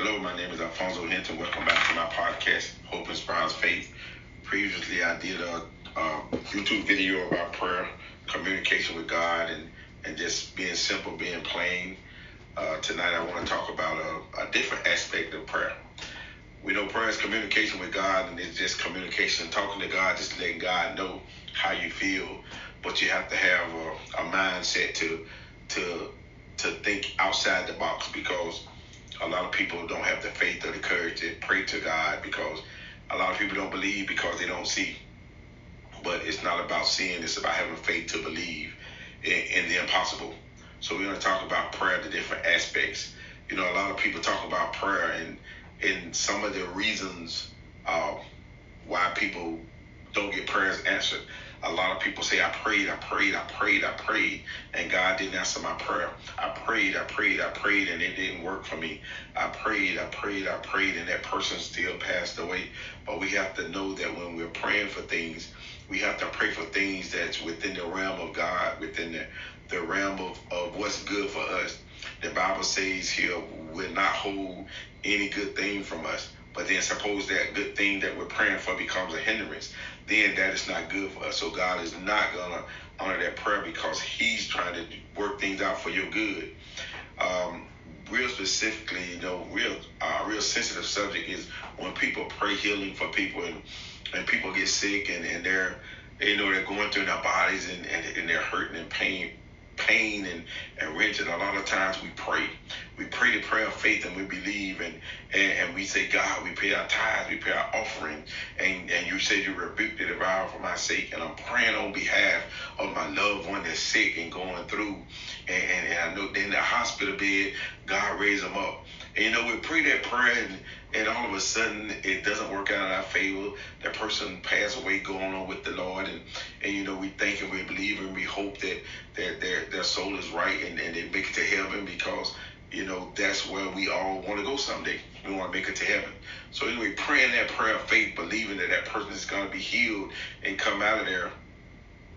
Hello, my name is Alfonso Hinton. Welcome back to my podcast, Hope Inspires Faith. Previously, I did a, a YouTube video about prayer, communication with God, and, and just being simple, being plain. Uh, tonight, I want to talk about a, a different aspect of prayer. We know prayer is communication with God, and it's just communication, talking to God, just letting God know how you feel. But you have to have a, a mindset to to to think outside the box because a lot of people don't have the faith or the courage to pray to God because a lot of people don't believe because they don't see. But it's not about seeing, it's about having faith to believe in, in the impossible. So we're going to talk about prayer, the different aspects. You know, a lot of people talk about prayer and, and some of the reasons uh, why people don't get prayers answered a lot of people say, I prayed, I prayed, I prayed, I prayed, and God didn't answer my prayer. I prayed, I prayed, I prayed, and it didn't work for me. I prayed, I prayed, I prayed, and that person still passed away. But we have to know that when we're praying for things, we have to pray for things that's within the realm of God, within the, the realm of, of what's good for us. The Bible says here, will not hold any good thing from us. But then suppose that good thing that we're praying for becomes a hindrance, then that is not good for us. So God is not gonna honor that prayer because He's trying to work things out for your good. Um, real specifically, you know, real uh, real sensitive subject is when people pray healing for people and and people get sick and, and they're you know they're going through their bodies and, and, and they're hurting and pain pain and, and wrench. And a lot of times we pray. We pray the prayer of faith and we believe and, and, and we say, God, we pay our tithes, we pay our offering. And, and you said you rebuked the devourer for my sake. And I'm praying on behalf of my loved one that's sick and going through. And, and, and I know in the hospital bed, God raised them up. And you know, we pray that prayer and, and all of a sudden it doesn't work out in our favor. That person passed away, going on with the Lord, and and you know we think and we believe and we hope that that their their soul is right and, and they make it to heaven because you know that's where we all want to go someday. We want to make it to heaven. So anyway, praying that prayer of faith, believing that that person is going to be healed and come out of there.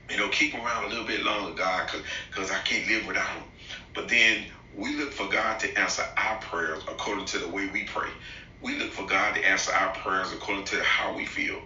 You know, keep around a little bit longer, God, because I can't live without them. But then we look for God to answer our prayers according to the way we pray we look for God to answer our prayers according to how we feel.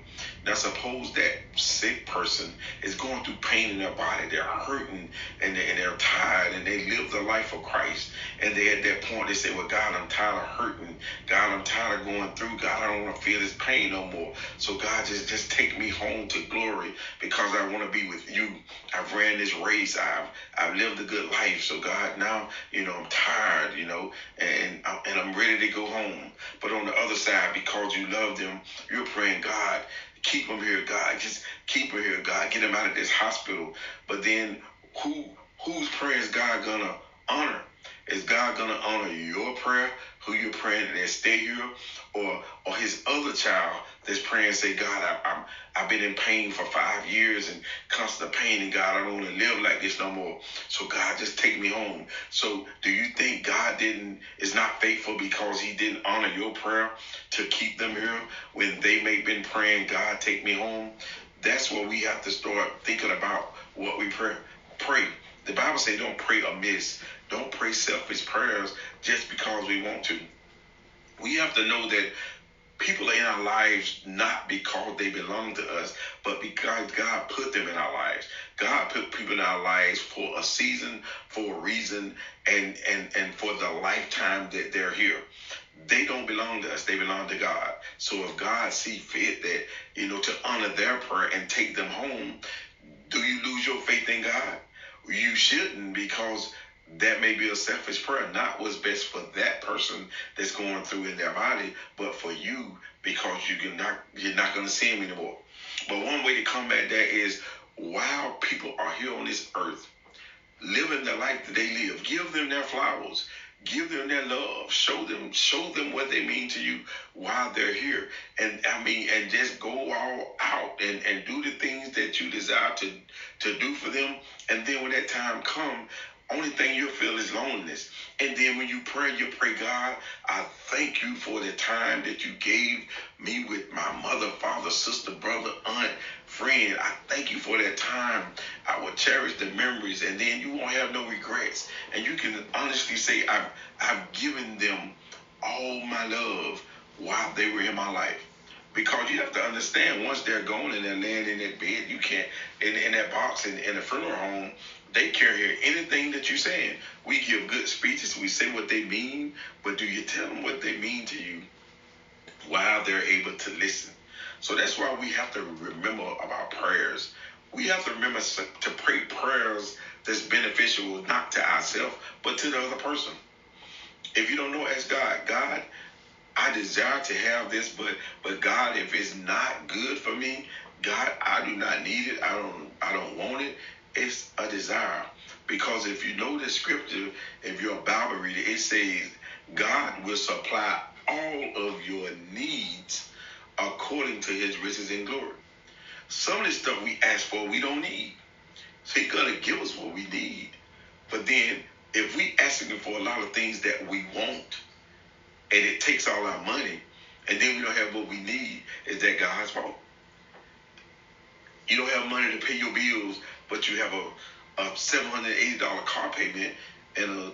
Now, suppose that sick person is going through pain in their body, they're hurting and they're, and they're tired, and they live the life of Christ. And they at that point they say, "Well, God, I'm tired of hurting. God, I'm tired of going through. God, I don't want to feel this pain no more. So God, just just take me home to glory because I want to be with you. I've ran this race. I've I've lived a good life. So God, now you know I'm tired. You know, and and I'm ready to go home. But on the other side, because you love them, you're praying, God, keep them here, God. Just keep them here, God. Get them out of this hospital. But then who whose prayer is God gonna honor? Is God gonna honor your prayer, who you're praying that stay here, or or his other child that's praying, and say, God, I, I'm I've been in pain for five years and constant pain, and God, I don't want to live like this no more. So God, just take me home. So do you think God didn't is not faithful because He didn't honor your prayer to keep them here when they may have been praying, God, take me home? That's where we have to start thinking about what we pray. Pray. The Bible says don't pray amiss. Don't pray selfish prayers just because we want to. We have to know that people are in our lives not because they belong to us, but because God put them in our lives. God put people in our lives for a season, for a reason, and and and for the lifetime that they're here. They don't belong to us; they belong to God. So if God see fit that you know to honor their prayer and take them home, do you lose your faith in God? You shouldn't because that may be a selfish prayer, not what's best for that person that's going through in their body, but for you because you can not you're not going to see them anymore. But one way to combat that is while people are here on this earth, living the life that they live, give them their flowers, give them their love, show them show them what they mean to you while they're here, and I mean, and just go all out and and do the things that you desire to to do for them, and then when that time come only thing you'll feel is loneliness. And then when you pray, you pray, God, I thank you for the time that you gave me with my mother, father, sister, brother, aunt, friend. I thank you for that time. I will cherish the memories, and then you won't have no regrets. And you can honestly say, I've, I've given them all my love while they were in my life. Because you have to understand, once they're gone and they're laying in that bed, you can't, in, in that box in, in the funeral home, they can't hear anything that you're saying. We give good speeches, we say what they mean, but do you tell them what they mean to you while they're able to listen? So that's why we have to remember about prayers. We have to remember to pray prayers that's beneficial not to ourselves, but to the other person. If you don't know, ask God, God, I desire to have this, but but God, if it's not good for me, God, I do not need it. I don't I don't want it. It's a desire. Because if you know the scripture, if you're a Bible reader, it says God will supply all of your needs according to his riches and glory. Some of the stuff we ask for, we don't need. So he's gonna give us what we need. But then if we asking for a lot of things that we want, and it takes all our money, and then we don't have what we need, is that God's fault? You don't have money to pay your bills, but you have a, a $780 car payment and a,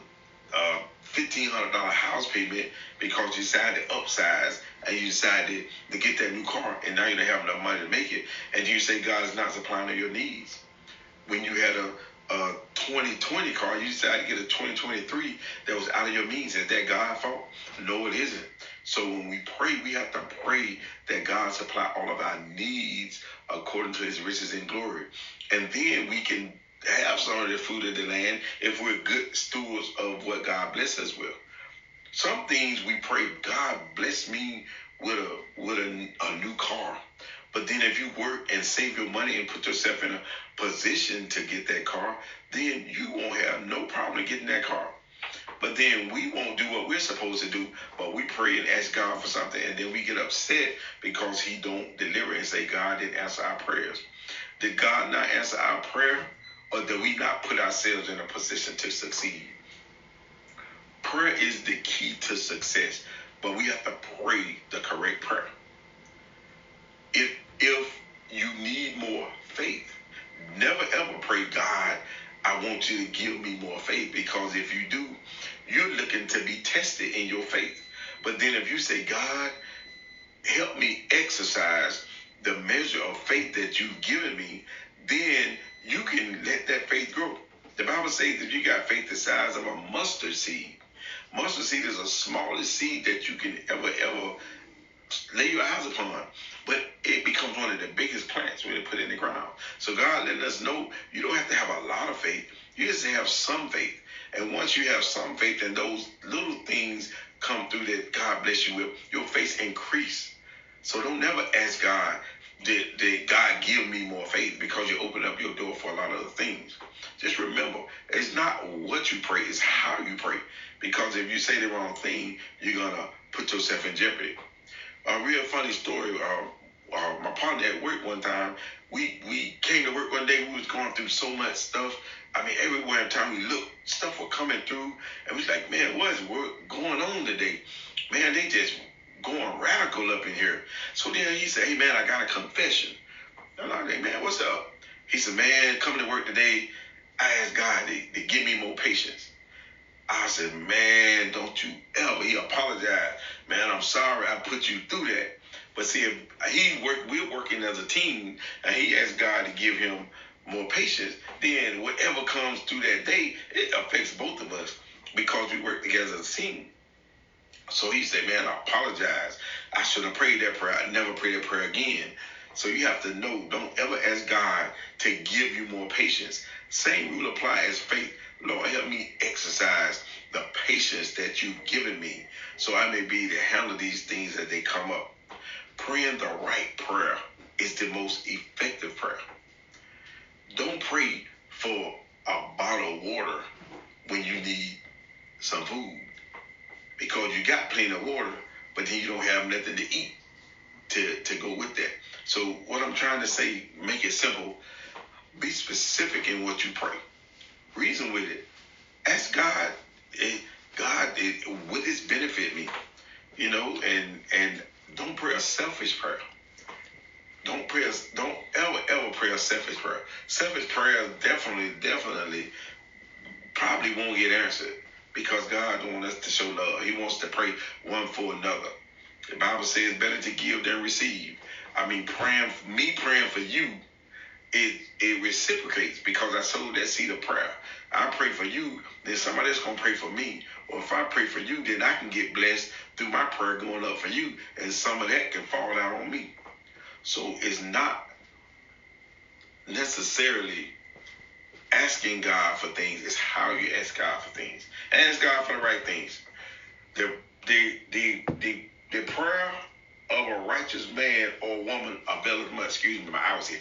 a $1,500 house payment because you decided to upsize and you decided to get that new car, and now you don't have enough money to make it, and you say God is not supplying your needs. When you had a a 2020 car, you decided to get a 2023 that was out of your means. Is that God's fault? No, it isn't. So when we pray, we have to pray that God supply all of our needs according to his riches and glory. And then we can have some of the fruit of the land if we're good stewards of what God bless us with. Some things we pray, God bless me with a with a, a new car. But then if you work and save your money and put yourself in a position to get that car, then you won't have no problem getting that car. But then we won't do what we're supposed to do, but we pray and ask God for something, and then we get upset because He don't deliver and say God didn't answer our prayers. Did God not answer our prayer, or did we not put ourselves in a position to succeed? Prayer is the key to success, but we have to pray the correct prayer. If if you need more faith, never ever pray, God, I want you to give me more faith. Because if you do, you're looking to be tested in your faith. But then if you say, God, help me exercise the measure of faith that you've given me, then you can let that faith grow. The Bible says if you got faith the size of a mustard seed, mustard seed is the smallest seed that you can ever, ever lay your eyes upon. But it becomes one of the biggest plants when they put it in the ground. So God letting us know you don't have to have a lot of faith. You just have some faith. And once you have some faith and those little things come through that God bless you with, your faith increase. So don't never ask God, did, did God give me more faith? Because you open up your door for a lot of other things. Just remember, it's not what you pray, it's how you pray. Because if you say the wrong thing, you're going to put yourself in jeopardy a real funny story. Uh, uh, my partner at work one time, we we came to work one day. We was going through so much stuff. I mean, everywhere town we look, stuff was coming through, and we like, man, what is work going on today? Man, they just going radical up in here. So then he said, hey man, I got a confession. I'm like, hey man, what's up? He said, man, coming to work today, I asked God to, to give me more patience. I said, man, don't you ever. He apologized. Man, I'm sorry I put you through that. But see, if he work, we're working as a team, and he asked God to give him more patience. Then whatever comes through that day, it affects both of us because we work together as a team. So he said, man, I apologize. I should have prayed that prayer. I never pray that prayer again. So you have to know, don't ever ask God to give you more patience. Same rule applies as faith. Lord, help me exercise the patience that you've given me so I may be to handle these things as they come up. Praying the right prayer is the most effective prayer. Don't pray for a bottle of water when you need some food because you got plenty of water, but then you don't have nothing to eat to, to go with that. So, what I'm trying to say, make it simple be specific in what you pray. Reason with it. Ask God, eh, God, eh, would this benefit me? You know, and and don't pray a selfish prayer. Don't pray. Don't ever ever pray a selfish prayer. Selfish prayer definitely, definitely, probably won't get answered. because God wants us to show love. He wants to pray one for another. The Bible says better to give than receive. I mean, praying me praying for you, it it reciprocates because I sowed that seed of prayer. I pray for you, then somebody else gonna pray for me. Or if I pray for you, then I can get blessed through my prayer going up for you, and some of that can fall out on me. So it's not necessarily asking God for things, it's how you ask God for things. Ask God for the right things. The the the the, the prayer of a righteous man or woman availeth much. Excuse me, my eye was.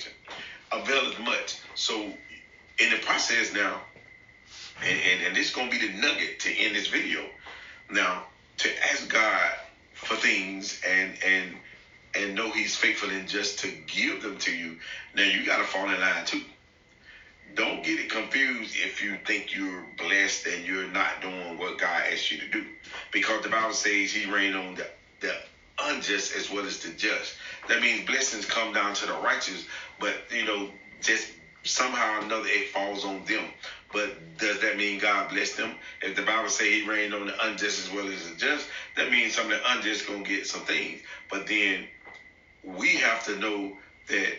Availeth much. So in the process now, and, and, and this is gonna be the nugget to end this video. Now, to ask God for things and and and know he's faithful and just to give them to you, now you gotta fall in line too. Don't get it confused if you think you're blessed and you're not doing what God asked you to do. Because the Bible says he rained on the, the unjust as well as the just. That means blessings come down to the righteous, but you know, just somehow or another it falls on them. But does that mean God blessed them? If the Bible say he rained on the unjust as well as the just, that means some of the unjust gonna get some things. But then we have to know that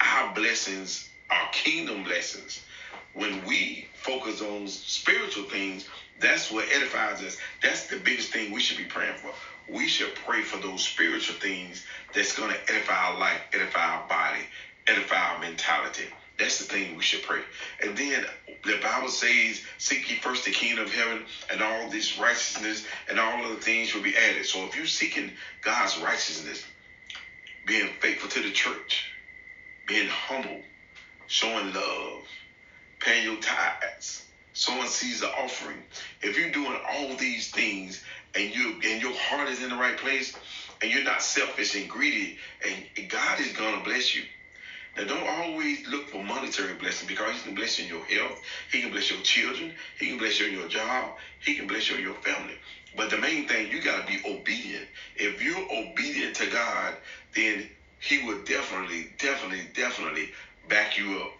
our blessings are kingdom blessings. When we focus on spiritual things, that's what edifies us. That's the biggest thing we should be praying for. We should pray for those spiritual things that's going to edify our life, edify our body, edify our mentality. That's the thing we should pray. And then the Bible says, Seek ye first the kingdom of heaven, and all this righteousness and all other things will be added. So if you're seeking God's righteousness, being faithful to the church, being humble, showing love, paying your tithes, Someone sees the offering. If you're doing all these things and you and your heart is in the right place and you're not selfish and greedy, and God is gonna bless you. Now, don't always look for monetary blessing because He can bless you in your health. He can bless your children. He can bless you in your job. He can bless you in your family. But the main thing, you got to be obedient. If you're obedient to God, then He will definitely, definitely, definitely back you up.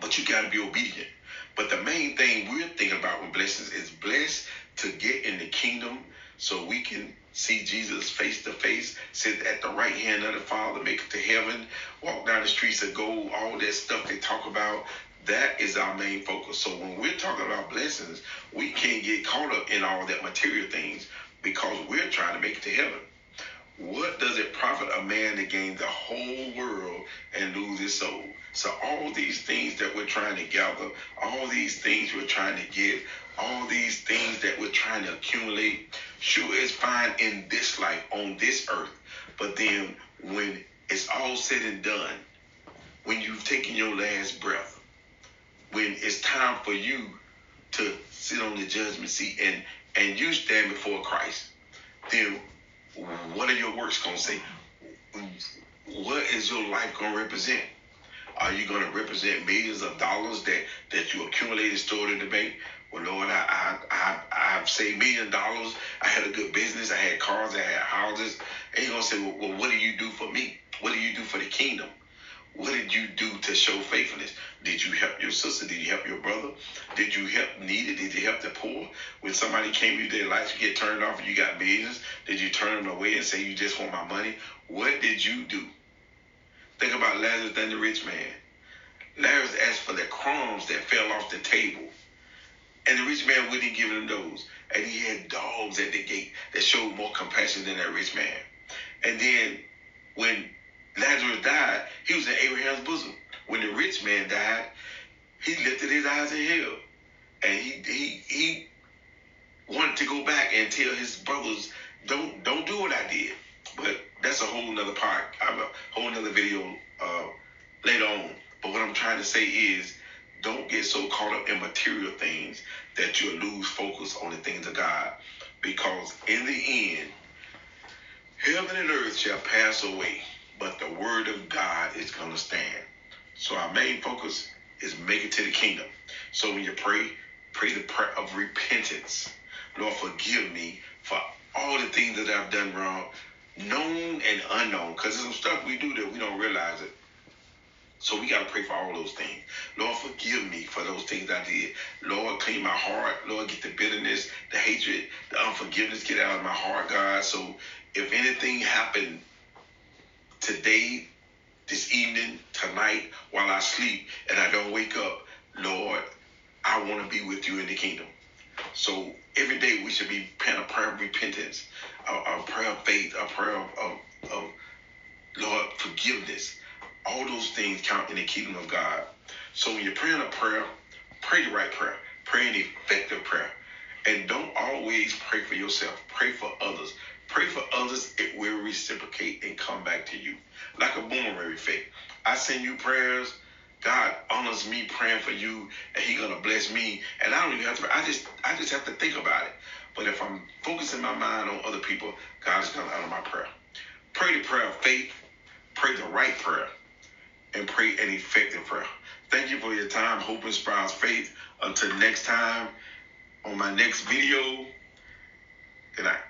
But you got to be obedient. But the main thing we're thinking about with blessings is blessed to get in the kingdom so we can see Jesus face to face, sit at the right hand of the Father, make it to heaven, walk down the streets of gold, all that stuff they talk about. That is our main focus. So when we're talking about blessings, we can't get caught up in all that material things because we're trying to make it to heaven. What does it profit a man to gain the whole world and lose his soul? So all these things that we're trying to gather, all these things we're trying to get, all these things that we're trying to accumulate, sure it's fine in this life, on this earth. But then when it's all said and done, when you've taken your last breath, when it's time for you to sit on the judgment seat and and you stand before Christ, then what are your works going to say? What is your life going to represent? Are you going to represent millions of dollars that, that you accumulated, stored in the bank? Well, Lord, I, I, I, I've saved million dollars. I had a good business. I had cars. I had houses. And you're going to say, well, well, what do you do for me? What do you do for the kingdom? What did you do to show faithfulness? Did you help your sister? Did you help your brother? Did you help needed? Did you help the poor? When somebody came to their life, you get turned off and you got business, did you turn them away and say you just want my money? What did you do? Think about Lazarus and the rich man. Lazarus asked for the crumbs that fell off the table. And the rich man wouldn't give him those. And he had dogs at the gate that showed more compassion than that rich man. And then when Lazarus died, he was in Abraham's bosom. When the rich man died, he lifted his eyes in hell. And he he he wanted to go back and tell his brothers, don't don't do what I did. But that's a whole nother part. I have a whole nother video uh, later on. But what I'm trying to say is don't get so caught up in material things that you lose focus on the things of God. Because in the end, heaven and earth shall pass away, but the word of God is going to stand. So our main focus is make it to the kingdom. So when you pray, pray the prayer of repentance. Lord, forgive me for all the things that I've done wrong, known and unknown. Because there's some stuff we do that we don't realize it. So we got to pray for all those things. Lord, forgive me for those things I did. Lord, clean my heart. Lord, get the bitterness, the hatred, the unforgiveness, get out of my heart, God. So if anything happened today, this evening, tonight, while I sleep and I don't wake up, Lord, I want to be with you in the kingdom. So every day we should be praying a prayer of repentance, a, a prayer of faith, a prayer of, of, of Lord forgiveness. All those things count in the kingdom of God. So when you're praying a prayer, pray the right prayer. Pray an effective prayer. And don't always pray for yourself. Pray for others. Pray for others, it will reciprocate and come back to you. Like a boomerang effect. I send you prayers, God honors me praying for you, and He gonna bless me. And I don't even have to. I just, I just have to think about it. But if I'm focusing my mind on other people, God is gonna honor my prayer. Pray the prayer of faith. Pray the right prayer, and pray an effective prayer. Thank you for your time. Hope inspires faith. Until next time, on my next video. Good night.